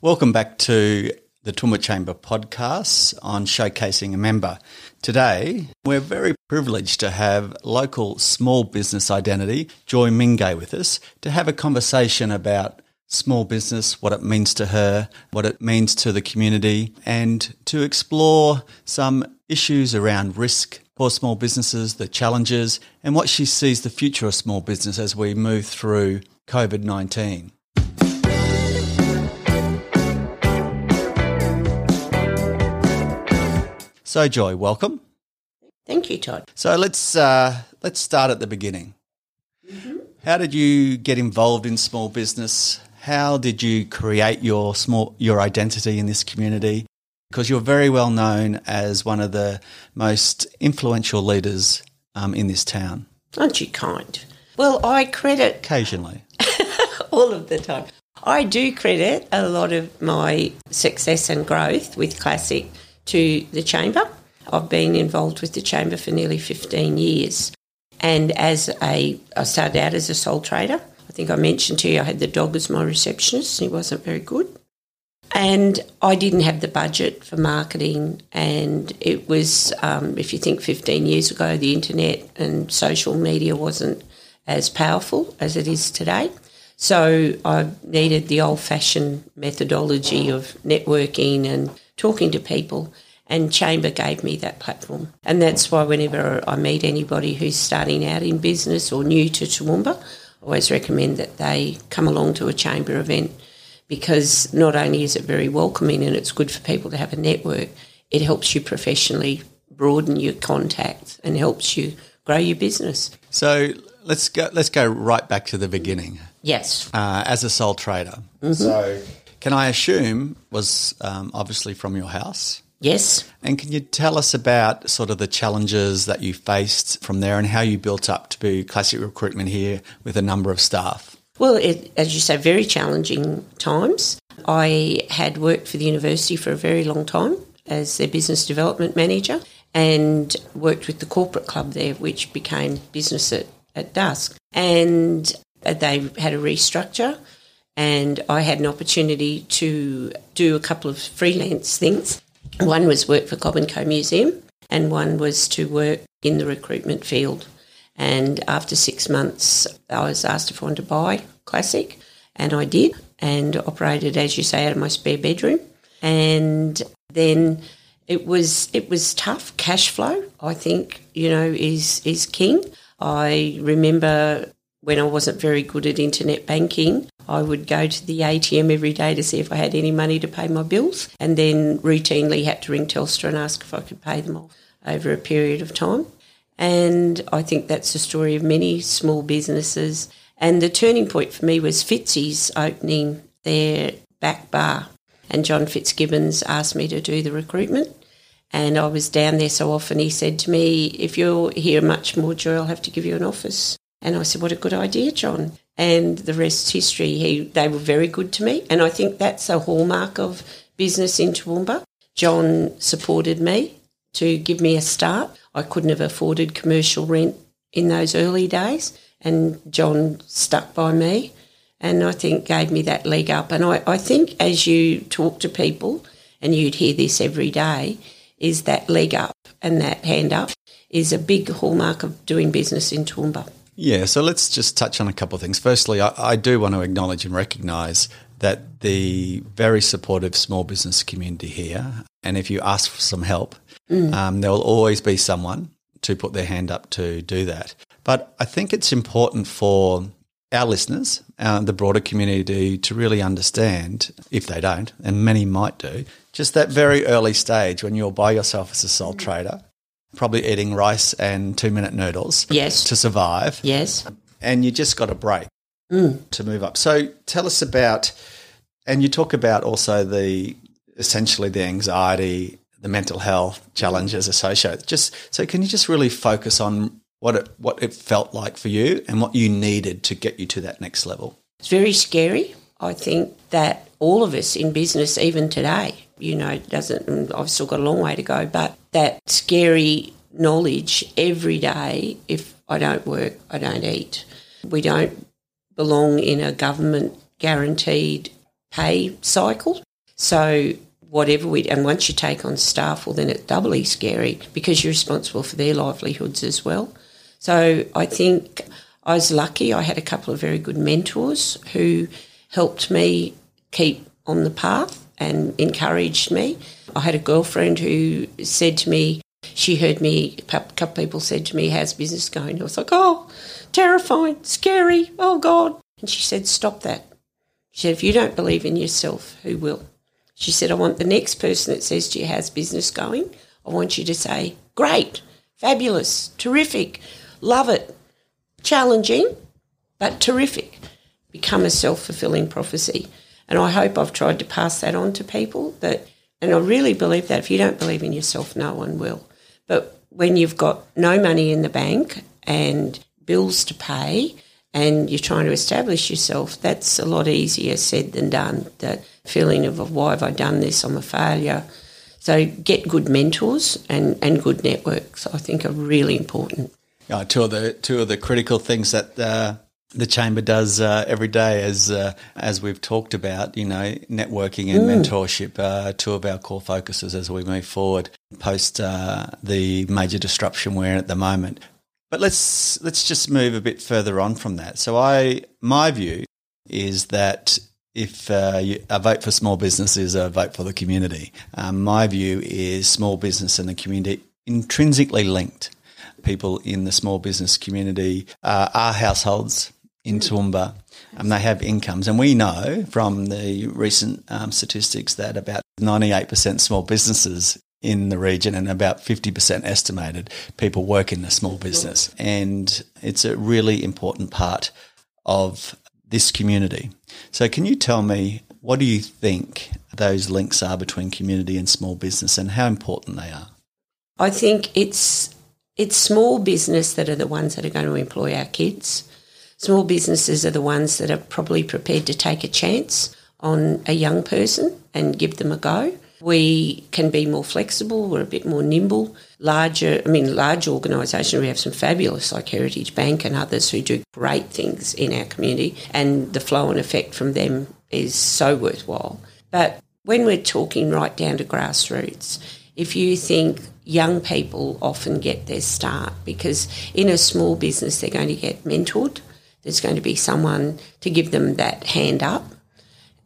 Welcome back to the Toowoomba Chamber podcast on showcasing a member. Today, we're very privileged to have local small business identity, Joy Mingay, with us to have a conversation about small business, what it means to her, what it means to the community, and to explore some issues around risk for small businesses, the challenges, and what she sees the future of small business as we move through COVID 19. So, Joy, welcome. Thank you, Todd. So let's uh, let's start at the beginning. Mm-hmm. How did you get involved in small business? How did you create your small your identity in this community? Because you're very well known as one of the most influential leaders um, in this town. Aren't you kind? Well, I credit occasionally, all of the time. I do credit a lot of my success and growth with Classic to the Chamber. I've been involved with the Chamber for nearly 15 years. And as a, I started out as a sole trader. I think I mentioned to you I had the dog as my receptionist. He wasn't very good. And I didn't have the budget for marketing. And it was, um, if you think 15 years ago, the internet and social media wasn't as powerful as it is today. So I needed the old fashioned methodology of networking and talking to people. And Chamber gave me that platform. And that's why whenever I meet anybody who's starting out in business or new to Toowoomba, I always recommend that they come along to a Chamber event because not only is it very welcoming and it's good for people to have a network, it helps you professionally broaden your contacts and helps you grow your business. So let's go. Let's go right back to the beginning. Yes. Uh, as a sole trader, mm-hmm. so can I assume was um, obviously from your house? Yes. And can you tell us about sort of the challenges that you faced from there and how you built up to be classic recruitment here with a number of staff? Well, it, as you say, very challenging times. I had worked for the university for a very long time as their business development manager and worked with the corporate club there, which became business at, at dusk. And they had a restructure and I had an opportunity to do a couple of freelance things. One was work for Cobb and Co Museum, and one was to work in the recruitment field. And after six months, I was asked if I wanted to buy Classic, and I did, and operated, as you say, out of my spare bedroom. And then it was it was tough. Cash flow, I think, you know, is is king. I remember when I wasn't very good at internet banking, I would go to the ATM every day to see if I had any money to pay my bills, and then routinely had to ring Telstra and ask if I could pay them off over a period of time. And I think that's the story of many small businesses. And the turning point for me was Fitzy's opening their back bar. And John Fitzgibbons asked me to do the recruitment. And I was down there so often, he said to me, If you're here much more, Joy, I'll have to give you an office. And I said, What a good idea, John and the rest's history. He, they were very good to me, and I think that's a hallmark of business in Toowoomba. John supported me to give me a start. I couldn't have afforded commercial rent in those early days, and John stuck by me and I think gave me that leg up. And I, I think as you talk to people, and you'd hear this every day, is that leg up and that hand up is a big hallmark of doing business in Toowoomba. Yeah, so let's just touch on a couple of things. Firstly, I, I do want to acknowledge and recognise that the very supportive small business community here, and if you ask for some help, mm. um, there will always be someone to put their hand up to do that. But I think it's important for our listeners, uh, the broader community, to really understand, if they don't, and many might do, just that very early stage when you're by yourself as a sole mm. trader probably eating rice and two minute noodles yes. to survive. Yes. And you just got a break mm. to move up. So tell us about, and you talk about also the essentially the anxiety, the mental health challenges associated. Just so can you just really focus on what it what it felt like for you and what you needed to get you to that next level? It's very scary. I think that all of us in business, even today, you know, doesn't, I've still got a long way to go, but that scary knowledge every day if I don't work, I don't eat. We don't belong in a government guaranteed pay cycle. So whatever we and once you take on staff, well then it's doubly scary because you're responsible for their livelihoods as well. So I think I was lucky. I had a couple of very good mentors who helped me keep on the path and encouraged me. I had a girlfriend who said to me, she heard me, a couple people said to me, How's business going? I was like, Oh, terrifying, scary, oh God. And she said, Stop that. She said, If you don't believe in yourself, who will? She said, I want the next person that says to you, How's business going? I want you to say, Great, fabulous, terrific, love it, challenging, but terrific. Become a self fulfilling prophecy. And I hope I've tried to pass that on to people that, and I really believe that if you don't believe in yourself, no one will. But when you've got no money in the bank and bills to pay and you're trying to establish yourself, that's a lot easier said than done. That feeling of why have I done this? I'm a failure. So get good mentors and, and good networks, I think are really important. Yeah, two of the two of the critical things that uh, the chamber does uh, every day, as uh, as we've talked about, you know, networking and mm. mentorship are two of our core focuses as we move forward post uh, the major disruption we're in at the moment. But let's let's just move a bit further on from that. So, I my view is that if uh, you, a vote for small business is a vote for the community, um, my view is small business and the community intrinsically linked. People in the small business community uh, are households in Toowoomba and they have incomes. And we know from the recent um, statistics that about 98% small businesses in the region and about 50% estimated people work in the small business. And it's a really important part of this community. So, can you tell me what do you think those links are between community and small business and how important they are? I think it's it's small business that are the ones that are going to employ our kids. Small businesses are the ones that are probably prepared to take a chance on a young person and give them a go. We can be more flexible, we're a bit more nimble. Larger, I mean, large organisations, we have some fabulous like Heritage Bank and others who do great things in our community, and the flow and effect from them is so worthwhile. But when we're talking right down to grassroots, if you think young people often get their start because in a small business they're going to get mentored there's going to be someone to give them that hand up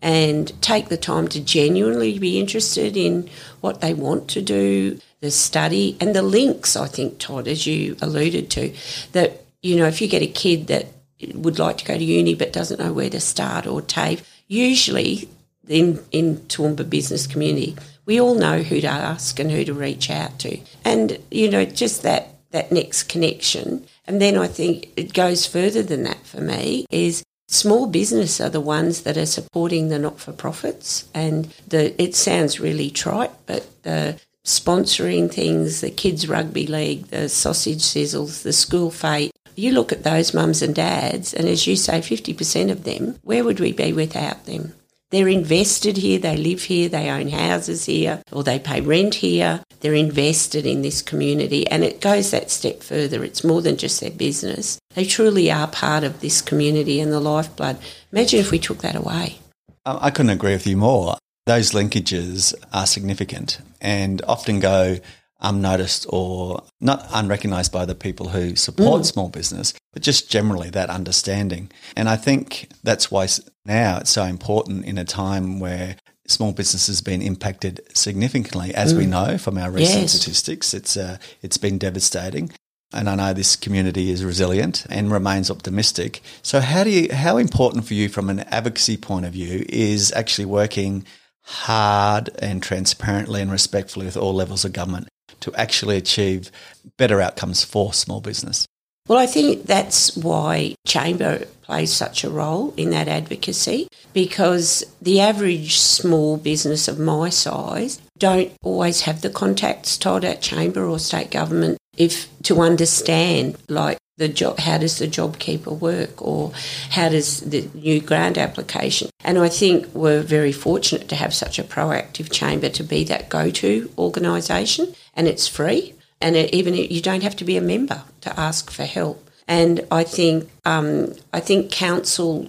and take the time to genuinely be interested in what they want to do, the study, and the links, I think, Todd, as you alluded to, that, you know, if you get a kid that would like to go to uni but doesn't know where to start or TAFE, usually in, in Toowoomba business community, we all know who to ask and who to reach out to. And, you know, just that, that next connection and then I think it goes further than that for me is small business are the ones that are supporting the not-for-profits. And the it sounds really trite but the sponsoring things the kids rugby league the sausage sizzles the school fete you look at those mums and dads and as you say 50% of them where would we be without them they're invested here, they live here, they own houses here, or they pay rent here. They're invested in this community, and it goes that step further. It's more than just their business. They truly are part of this community and the lifeblood. Imagine if we took that away. I couldn't agree with you more. Those linkages are significant and often go unnoticed or not unrecognized by the people who support mm. small business, but just generally that understanding. And I think that's why now it's so important in a time where small business has been impacted significantly, as mm. we know from our recent yes. statistics. It's uh, it's been devastating. And I know this community is resilient and remains optimistic. So, how do you? How important for you, from an advocacy point of view, is actually working hard and transparently and respectfully with all levels of government to actually achieve better outcomes for small business? Well, I think that's why Chamber plays such a role in that advocacy because the average small business of my size don't always have the contacts told at Chamber or state government if to understand like the job how does the JobKeeper work or how does the new grant application and I think we're very fortunate to have such a proactive chamber to be that go-to organisation and it's free and it, even you don't have to be a member to ask for help and I think um, I think council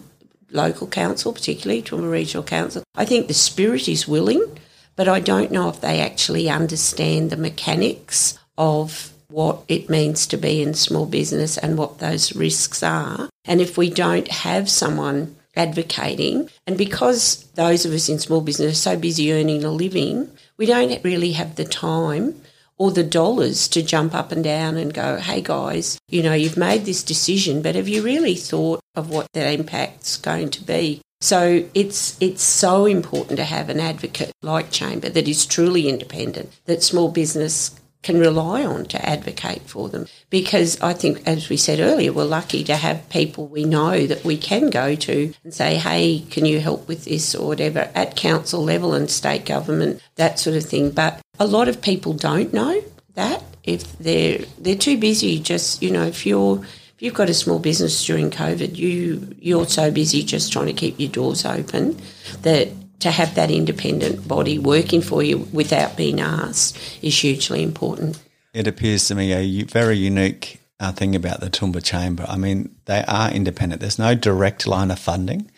local council, particularly Toowoomba Regional Council. I think the spirit is willing, but I don't know if they actually understand the mechanics of what it means to be in small business and what those risks are. And if we don't have someone advocating, and because those of us in small business are so busy earning a living, we don't really have the time or the dollars to jump up and down and go, hey guys, you know, you've made this decision, but have you really thought of what that impact's going to be? So it's it's so important to have an advocate like Chamber that is truly independent, that small business can rely on to advocate for them. Because I think, as we said earlier, we're lucky to have people we know that we can go to and say, hey, can you help with this or whatever at council level and state government, that sort of thing. But a lot of people don't know that if they're they're too busy just you know if you're if you've got a small business during covid you you're so busy just trying to keep your doors open that to have that independent body working for you without being asked is hugely important. It appears to me a very unique uh, thing about the Toowoomba Chamber. I mean, they are independent. There's no direct line of funding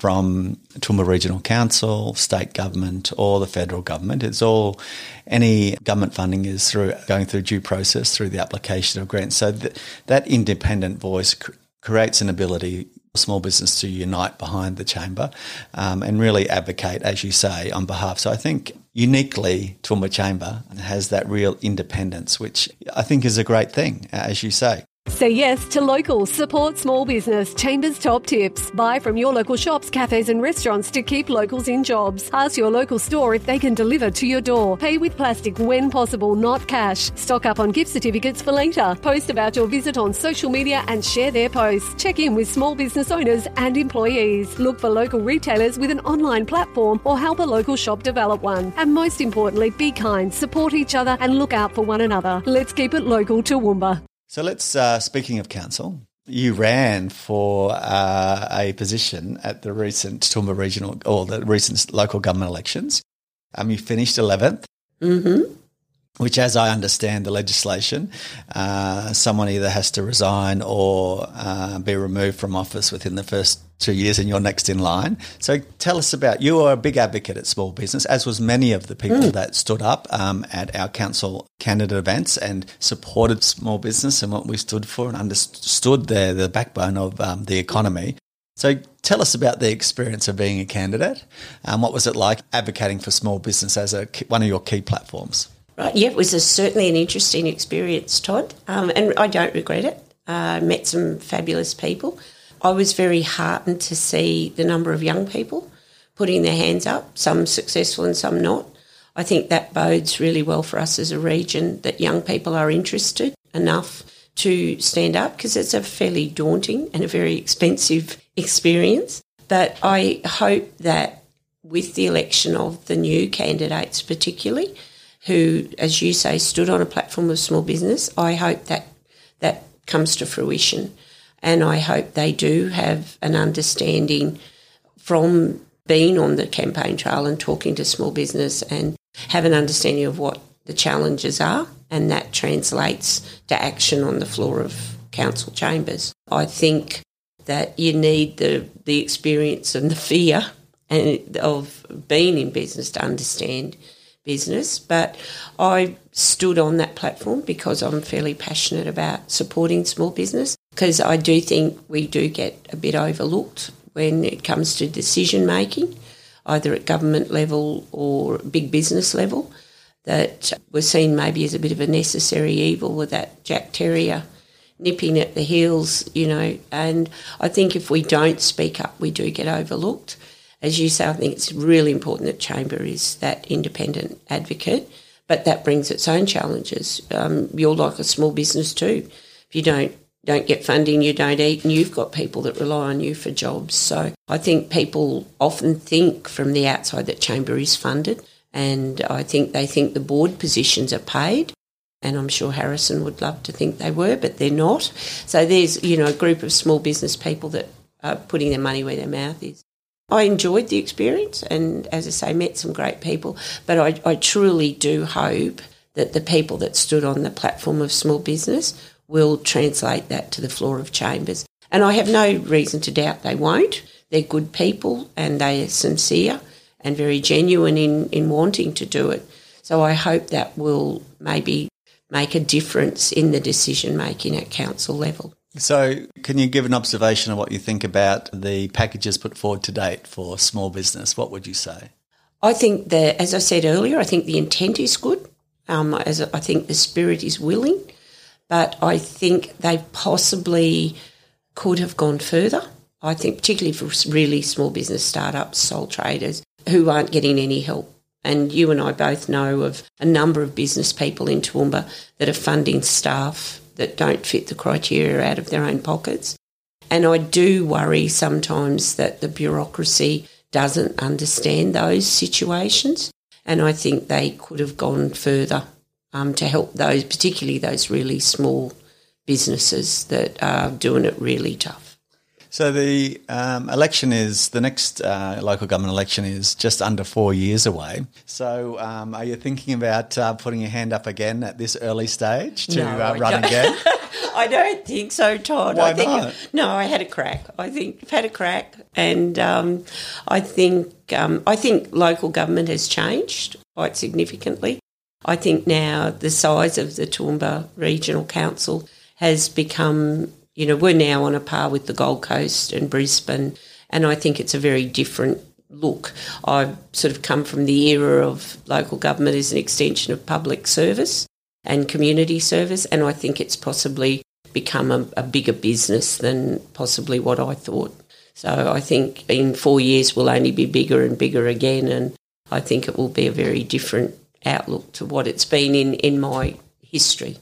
from Toowoomba Regional Council, state government, or the federal government. It's all any government funding is through going through due process through the application of grants. So th- that independent voice cr- creates an ability small business to unite behind the chamber um, and really advocate, as you say, on behalf. So I think uniquely Toowoomba Chamber has that real independence, which I think is a great thing, as you say. Say yes to local. Support small business. Chambers top tips. Buy from your local shops, cafes, and restaurants to keep locals in jobs. Ask your local store if they can deliver to your door. Pay with plastic when possible, not cash. Stock up on gift certificates for later. Post about your visit on social media and share their posts. Check in with small business owners and employees. Look for local retailers with an online platform or help a local shop develop one. And most importantly, be kind, support each other, and look out for one another. Let's keep it local to Toowoomba. So let's, uh, speaking of council, you ran for uh, a position at the recent Toowoomba regional or the recent local government elections. Um, you finished 11th. Mm-hmm which, as I understand the legislation, uh, someone either has to resign or uh, be removed from office within the first two years, and you're next in line. So, tell us about you are a big advocate at small business, as was many of the people mm. that stood up um, at our council candidate events and supported small business and what we stood for, and understood the the backbone of um, the economy. So, tell us about the experience of being a candidate. Um, what was it like advocating for small business as a one of your key platforms? Right, yeah, it was a, certainly an interesting experience, Todd, um, and I don't regret it. Uh, met some fabulous people. I was very heartened to see the number of young people putting their hands up, some successful and some not. I think that bodes really well for us as a region that young people are interested enough to stand up because it's a fairly daunting and a very expensive experience. But I hope that with the election of the new candidates, particularly, who, as you say, stood on a platform of small business. I hope that that comes to fruition. And I hope they do have an understanding from being on the campaign trail and talking to small business and have an understanding of what the challenges are. And that translates to action on the floor of council chambers. I think that you need the, the experience and the fear and of being in business to understand business, but I stood on that platform because I'm fairly passionate about supporting small business because I do think we do get a bit overlooked when it comes to decision making, either at government level or big business level, that we're seen maybe as a bit of a necessary evil with that Jack Terrier nipping at the heels, you know. And I think if we don't speak up, we do get overlooked as you say, I think it's really important that Chamber is that independent advocate, but that brings its own challenges. Um, you're like a small business too. If you don't don't get funding, you don't eat, and you've got people that rely on you for jobs. So I think people often think from the outside that Chamber is funded, and I think they think the board positions are paid. And I'm sure Harrison would love to think they were, but they're not. So there's, you know, a group of small business people that are putting their money where their mouth is. I enjoyed the experience and, as I say, met some great people. But I, I truly do hope that the people that stood on the platform of small business will translate that to the floor of chambers. And I have no reason to doubt they won't. they're good people and they are sincere and very genuine in, in wanting to do it. So I hope that will maybe make a difference in the decision making at council level. So, can you give an observation of what you think about the packages put forward to date for small business? What would you say? I think that, as I said earlier, I think the intent is good. Um, as I think the spirit is willing, but I think they possibly could have gone further. I think, particularly for really small business startups, sole traders who aren't getting any help. And you and I both know of a number of business people in Toowoomba that are funding staff that don't fit the criteria out of their own pockets. And I do worry sometimes that the bureaucracy doesn't understand those situations. And I think they could have gone further um, to help those, particularly those really small businesses that are doing it really tough. So the um, election is the next uh, local government election is just under four years away. So um, are you thinking about uh, putting your hand up again at this early stage to No, uh, run again? I don't think so, Todd. Why I think not? no, I had a crack. I think I've had a crack, and um, I think um, I think local government has changed quite significantly. I think now the size of the Toowoomba Regional Council has become, you know, we're now on a par with the Gold Coast and Brisbane, and I think it's a very different look. I've sort of come from the era of local government as an extension of public service and community service, and I think it's possibly become a, a bigger business than possibly what I thought. So I think in four years we'll only be bigger and bigger again, and I think it will be a very different outlook to what it's been in, in my history.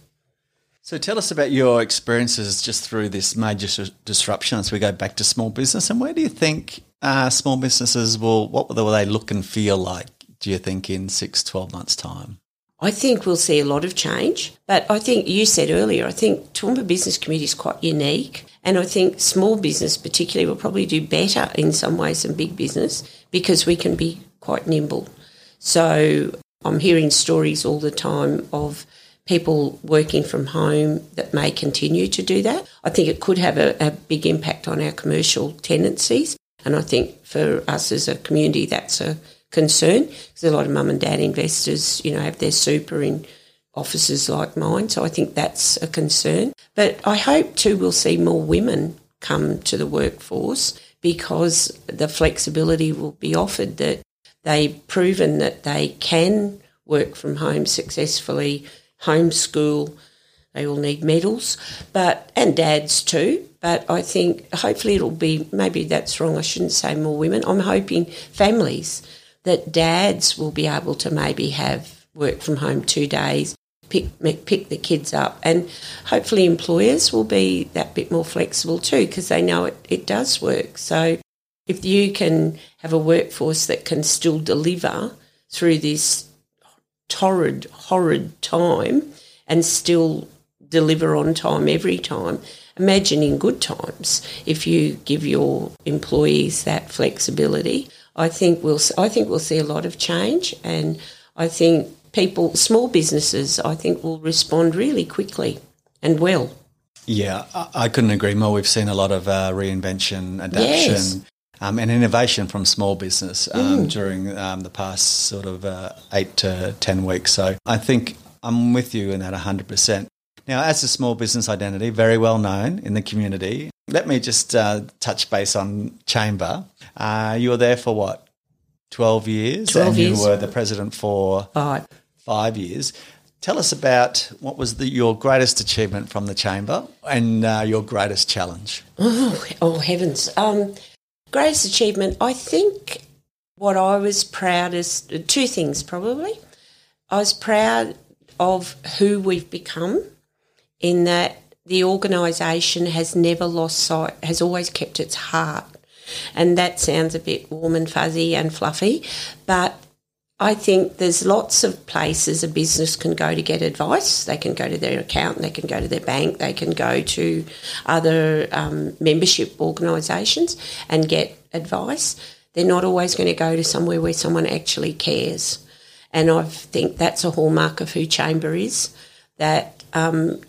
So tell us about your experiences just through this major disruption as we go back to small business, and where do you think uh, small businesses will? What will they look and feel like? Do you think in six, 12 months' time? I think we'll see a lot of change, but I think you said earlier, I think Toowoomba Business Committee is quite unique, and I think small business particularly will probably do better in some ways than big business because we can be quite nimble. So I'm hearing stories all the time of people working from home that may continue to do that. I think it could have a, a big impact on our commercial tendencies, and I think for us as a community, that's a concern because a lot of mum and dad investors, you know, have their super in offices like mine. So I think that's a concern. But I hope too we'll see more women come to the workforce because the flexibility will be offered that they've proven that they can work from home successfully, homeschool. They all need medals, but and dads too. But I think hopefully it'll be maybe that's wrong. I shouldn't say more women. I'm hoping families that dads will be able to maybe have work from home two days, pick pick the kids up, and hopefully employers will be that bit more flexible too because they know it, it does work. So if you can have a workforce that can still deliver through this torrid, horrid time and still deliver on time every time. Imagine in good times if you give your employees that flexibility. I think we'll I think we'll see a lot of change, and I think people, small businesses, I think will respond really quickly and well. Yeah, I, couldn't agree more. We've seen a lot of uh, reinvention, adaptation, Yes. Um, and innovation from small business um, during um, the past sort of uh, eight to 10 weeks. So I think I'm with you in that 100%. Now, as a small business identity, very well known in the community, let me just uh, touch base on Chamber. Uh, you were there for what? 12 years? 12 and years. you were the president for Right. five years. Tell us about what was the, your greatest achievement from the chamber and uh, your greatest challenge. Oh, oh heavens. Um, greatest achievement, I think what I was proudest, two things probably. I was proud of who we've become in that the organisation has never lost sight, has always kept its heart. And that sounds a bit warm and fuzzy and fluffy, but I think there's lots of places a business can go to get advice. They can go to their accountant, they can go to their bank, they can go to other um, membership organisations and get advice. They're not always going to go to somewhere where someone actually cares. And I think that's a hallmark of who Chamber is that um,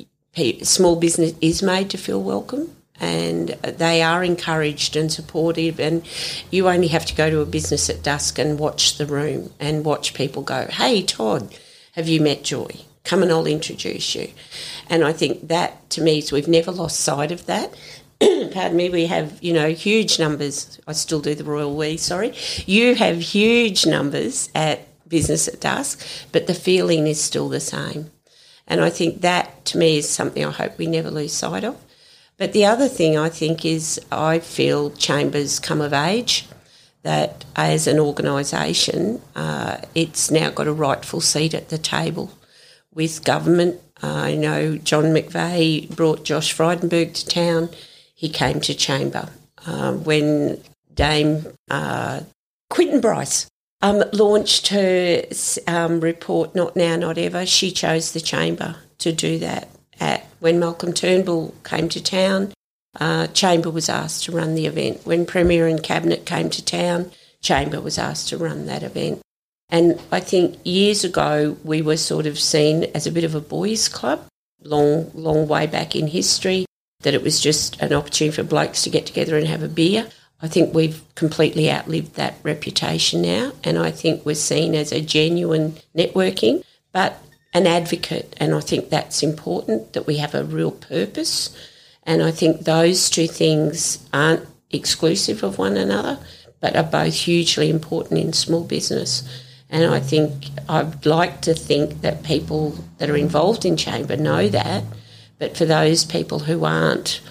small business is made to feel welcome and they are encouraged and supportive. And you only have to go to a business at dusk and watch the room and watch people go, Hey, Todd, have you met Joy? Come and I'll introduce you. And I think that to me is we've never lost sight of that. Pardon me, we have, you know, huge numbers. I still do the royal we, sorry. You have huge numbers at business at dusk, but the feeling is still the same. And I think that to me is something I hope we never lose sight of. But the other thing I think is I feel Chambers come of age, that as an organisation, uh, it's now got a rightful seat at the table with government. I know John McVeigh brought Josh Frydenberg to town. He came to Chamber. Uh, when Dame uh, Quentin Bryce um, launched her um, report, Not Now, Not Ever, she chose the Chamber to do that at when Malcolm Turnbull came to town. Uh, Chamber was asked to run the event. When Premier and Cabinet came to town, Chamber was asked to run that event. And I think years ago we were sort of seen as a bit of a boys' club, long, long way back in history, that it was just an opportunity for blokes to get together and have a beer. I think we've completely outlived that reputation now, and I think we're seen as a genuine networking, but an advocate, and I think that's important that we have a real purpose. And I think those two things aren't exclusive of one another, but are both hugely important in small business. And I think I'd like to think that people that are involved in chamber know that, but for those people who aren't,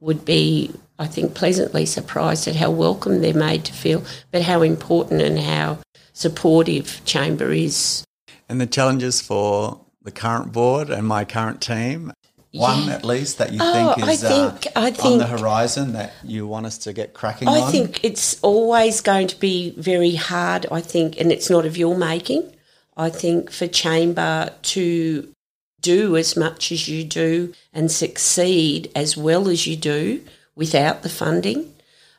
would be, I think, pleasantly surprised at how welcome they're made to feel, but how important and how supportive chamber is and the challenges for the current board and my current team? One Yeah. at least that you Oh, think I is think- uh, I on the horizon that you want us to get cracking on. I on? think it's always going to be very hard, I think, and it's not of your making. I think for Chamber to do as much as you do and succeed as well as you do without the funding,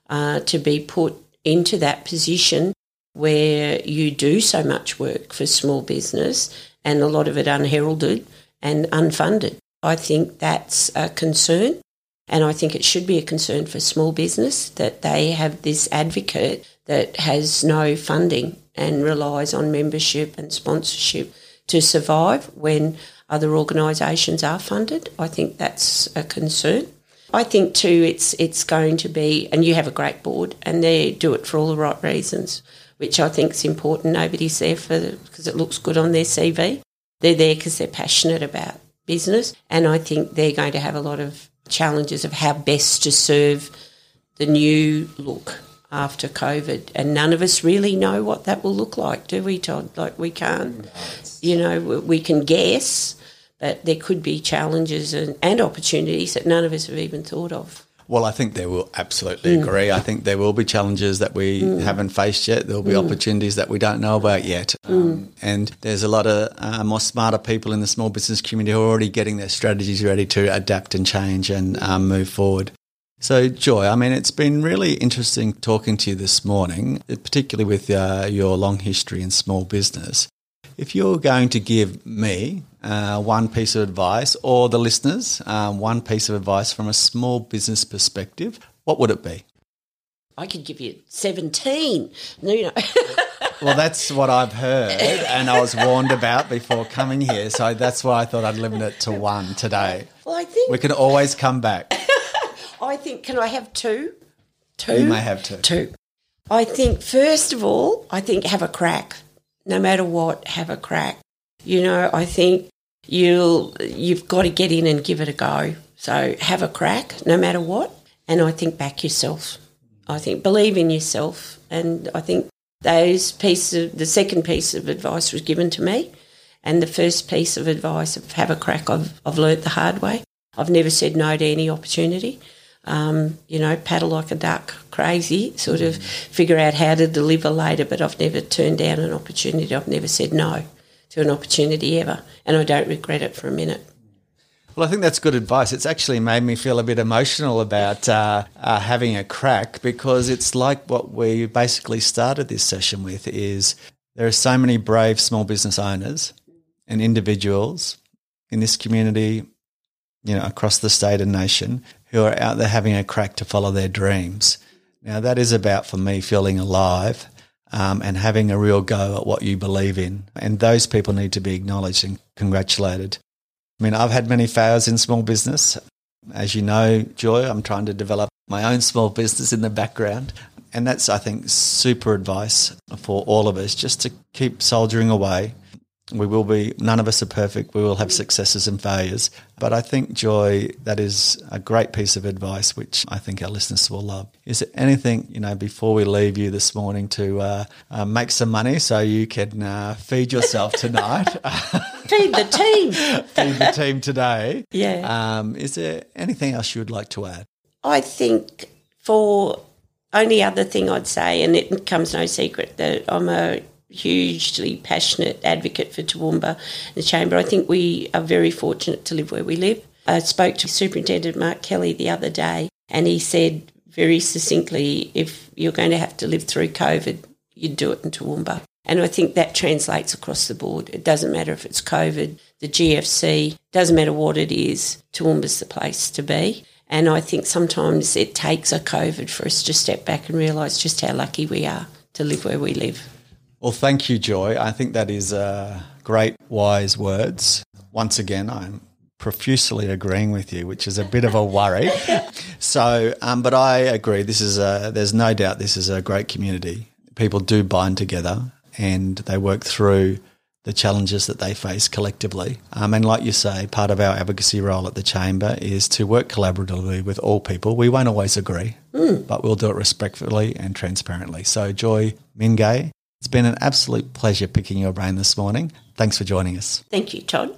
uh, to be put into that position where you do so much work for small business and a lot of it unheralded and unfunded. I think that's a concern. And I think it should be a concern for small business that they have this advocate that has no funding and relies on membership and sponsorship to survive when other organisations are funded. I think that's a concern. I think too it's it's going to be and you have a great board and they do it for all the right reasons, which I think is important. Nobody's there for because it looks good on their CV. They're there because they're passionate about business and I think they're going to have a lot of challenges of how best to serve the new look after COVID. And none of us really know what that will look like, do we, Todd? Like, we can't, you know, we- we can guess, but there could be challenges and, and opportunities that none of us have even thought of. Well, I think they will absolutely Mm. agree. I think there will be challenges that we haven't faced yet. There will be Mm. opportunities that we don't know about yet. Um, and there's a lot of uh, more smarter people in the small business community who are already getting their strategies ready to adapt and change and um, move forward. So, Joy, I mean, it's been really interesting talking to you this morning, particularly with uh, your long history in small business. If you're going to give me uh, one piece of advice, or the listeners um, one piece of advice from a small business perspective, what would it be? I could give you 17. You know. Well, that's what I've heard, and I was warned about before coming here, so that's why I thought I'd limit it to one today. well, I think, We can always come back. I think, can I have two? Two? You may have to. Two. I think, first of all, I think have a crack. No matter what, have a crack. You know, I think you'll you've got to get in and give it a go. So have a crack, no matter what. And I think back yourself. I think believe in yourself. And I think those pieces, the second piece of advice was given to me, and the first piece of advice of have a crack. I've I've learnt the hard way. I've never said no to any opportunity um, you know, paddle like a duck, crazy, sort of figure out how to deliver later. But I've never turned down an opportunity. I've never said no to an opportunity ever, and I don't regret it for a minute. Well, I think that's good advice. It's actually made me feel a bit emotional about uh, uh, having a crack because it's like what we basically started this session with is there are so many brave small business owners and individuals in this community you know, across the state and nation who are out there having a crack to follow their dreams. Now, that is about, for me, feeling alive um, and having a real go at what you believe in. And those people need to be acknowledged and congratulated. I mean, I've had many failures in small business. As you know, Joy, I'm trying to develop my own small business in the background. And that's, I think, super advice for all of us just to keep soldiering away. We will be, none of us are perfect. We will have successes and failures. But I think, Joy, that is a great piece of advice, which I think our listeners will love. Is there anything, you know, before we leave you this morning to uh, uh, make some money so you can uh, feed yourself tonight? Feed the team. feed the team today. Yeah. Um, is there anything else you would like to add? I think for only other thing I'd say, and it comes no secret that I'm a hugely passionate advocate for Toowoomba, the Chamber. I think we are very fortunate to live where we live. I spoke to Superintendent Mark Kelly the other day, and he said very succinctly, if you're going to have to live through COVID, you'd do it in Toowoomba. And I think that translates across the board. It doesn't matter if it's COVID, the GFC, doesn't matter what it is, Toowoomba's the place to be. And I think sometimes it takes a COVID for us to step back and realise just how lucky we are to live where we live. Well, thank you, Joy. I think that is uh, great, wise words. Once again, I'm profusely agreeing with you, which is a bit of a worry. so, um, but I agree. This is a, there's no doubt this is a great community. People do bind together and they work through the challenges that they face collectively. Um, and like you say, part of our advocacy role at the Chamber is to work collaboratively with all people. We won't always agree, mm. but we'll do it respectfully and transparently. So, Joy Mingay, it's been an absolute pleasure picking your brain this morning. Thanks for joining us. Thank you, Todd.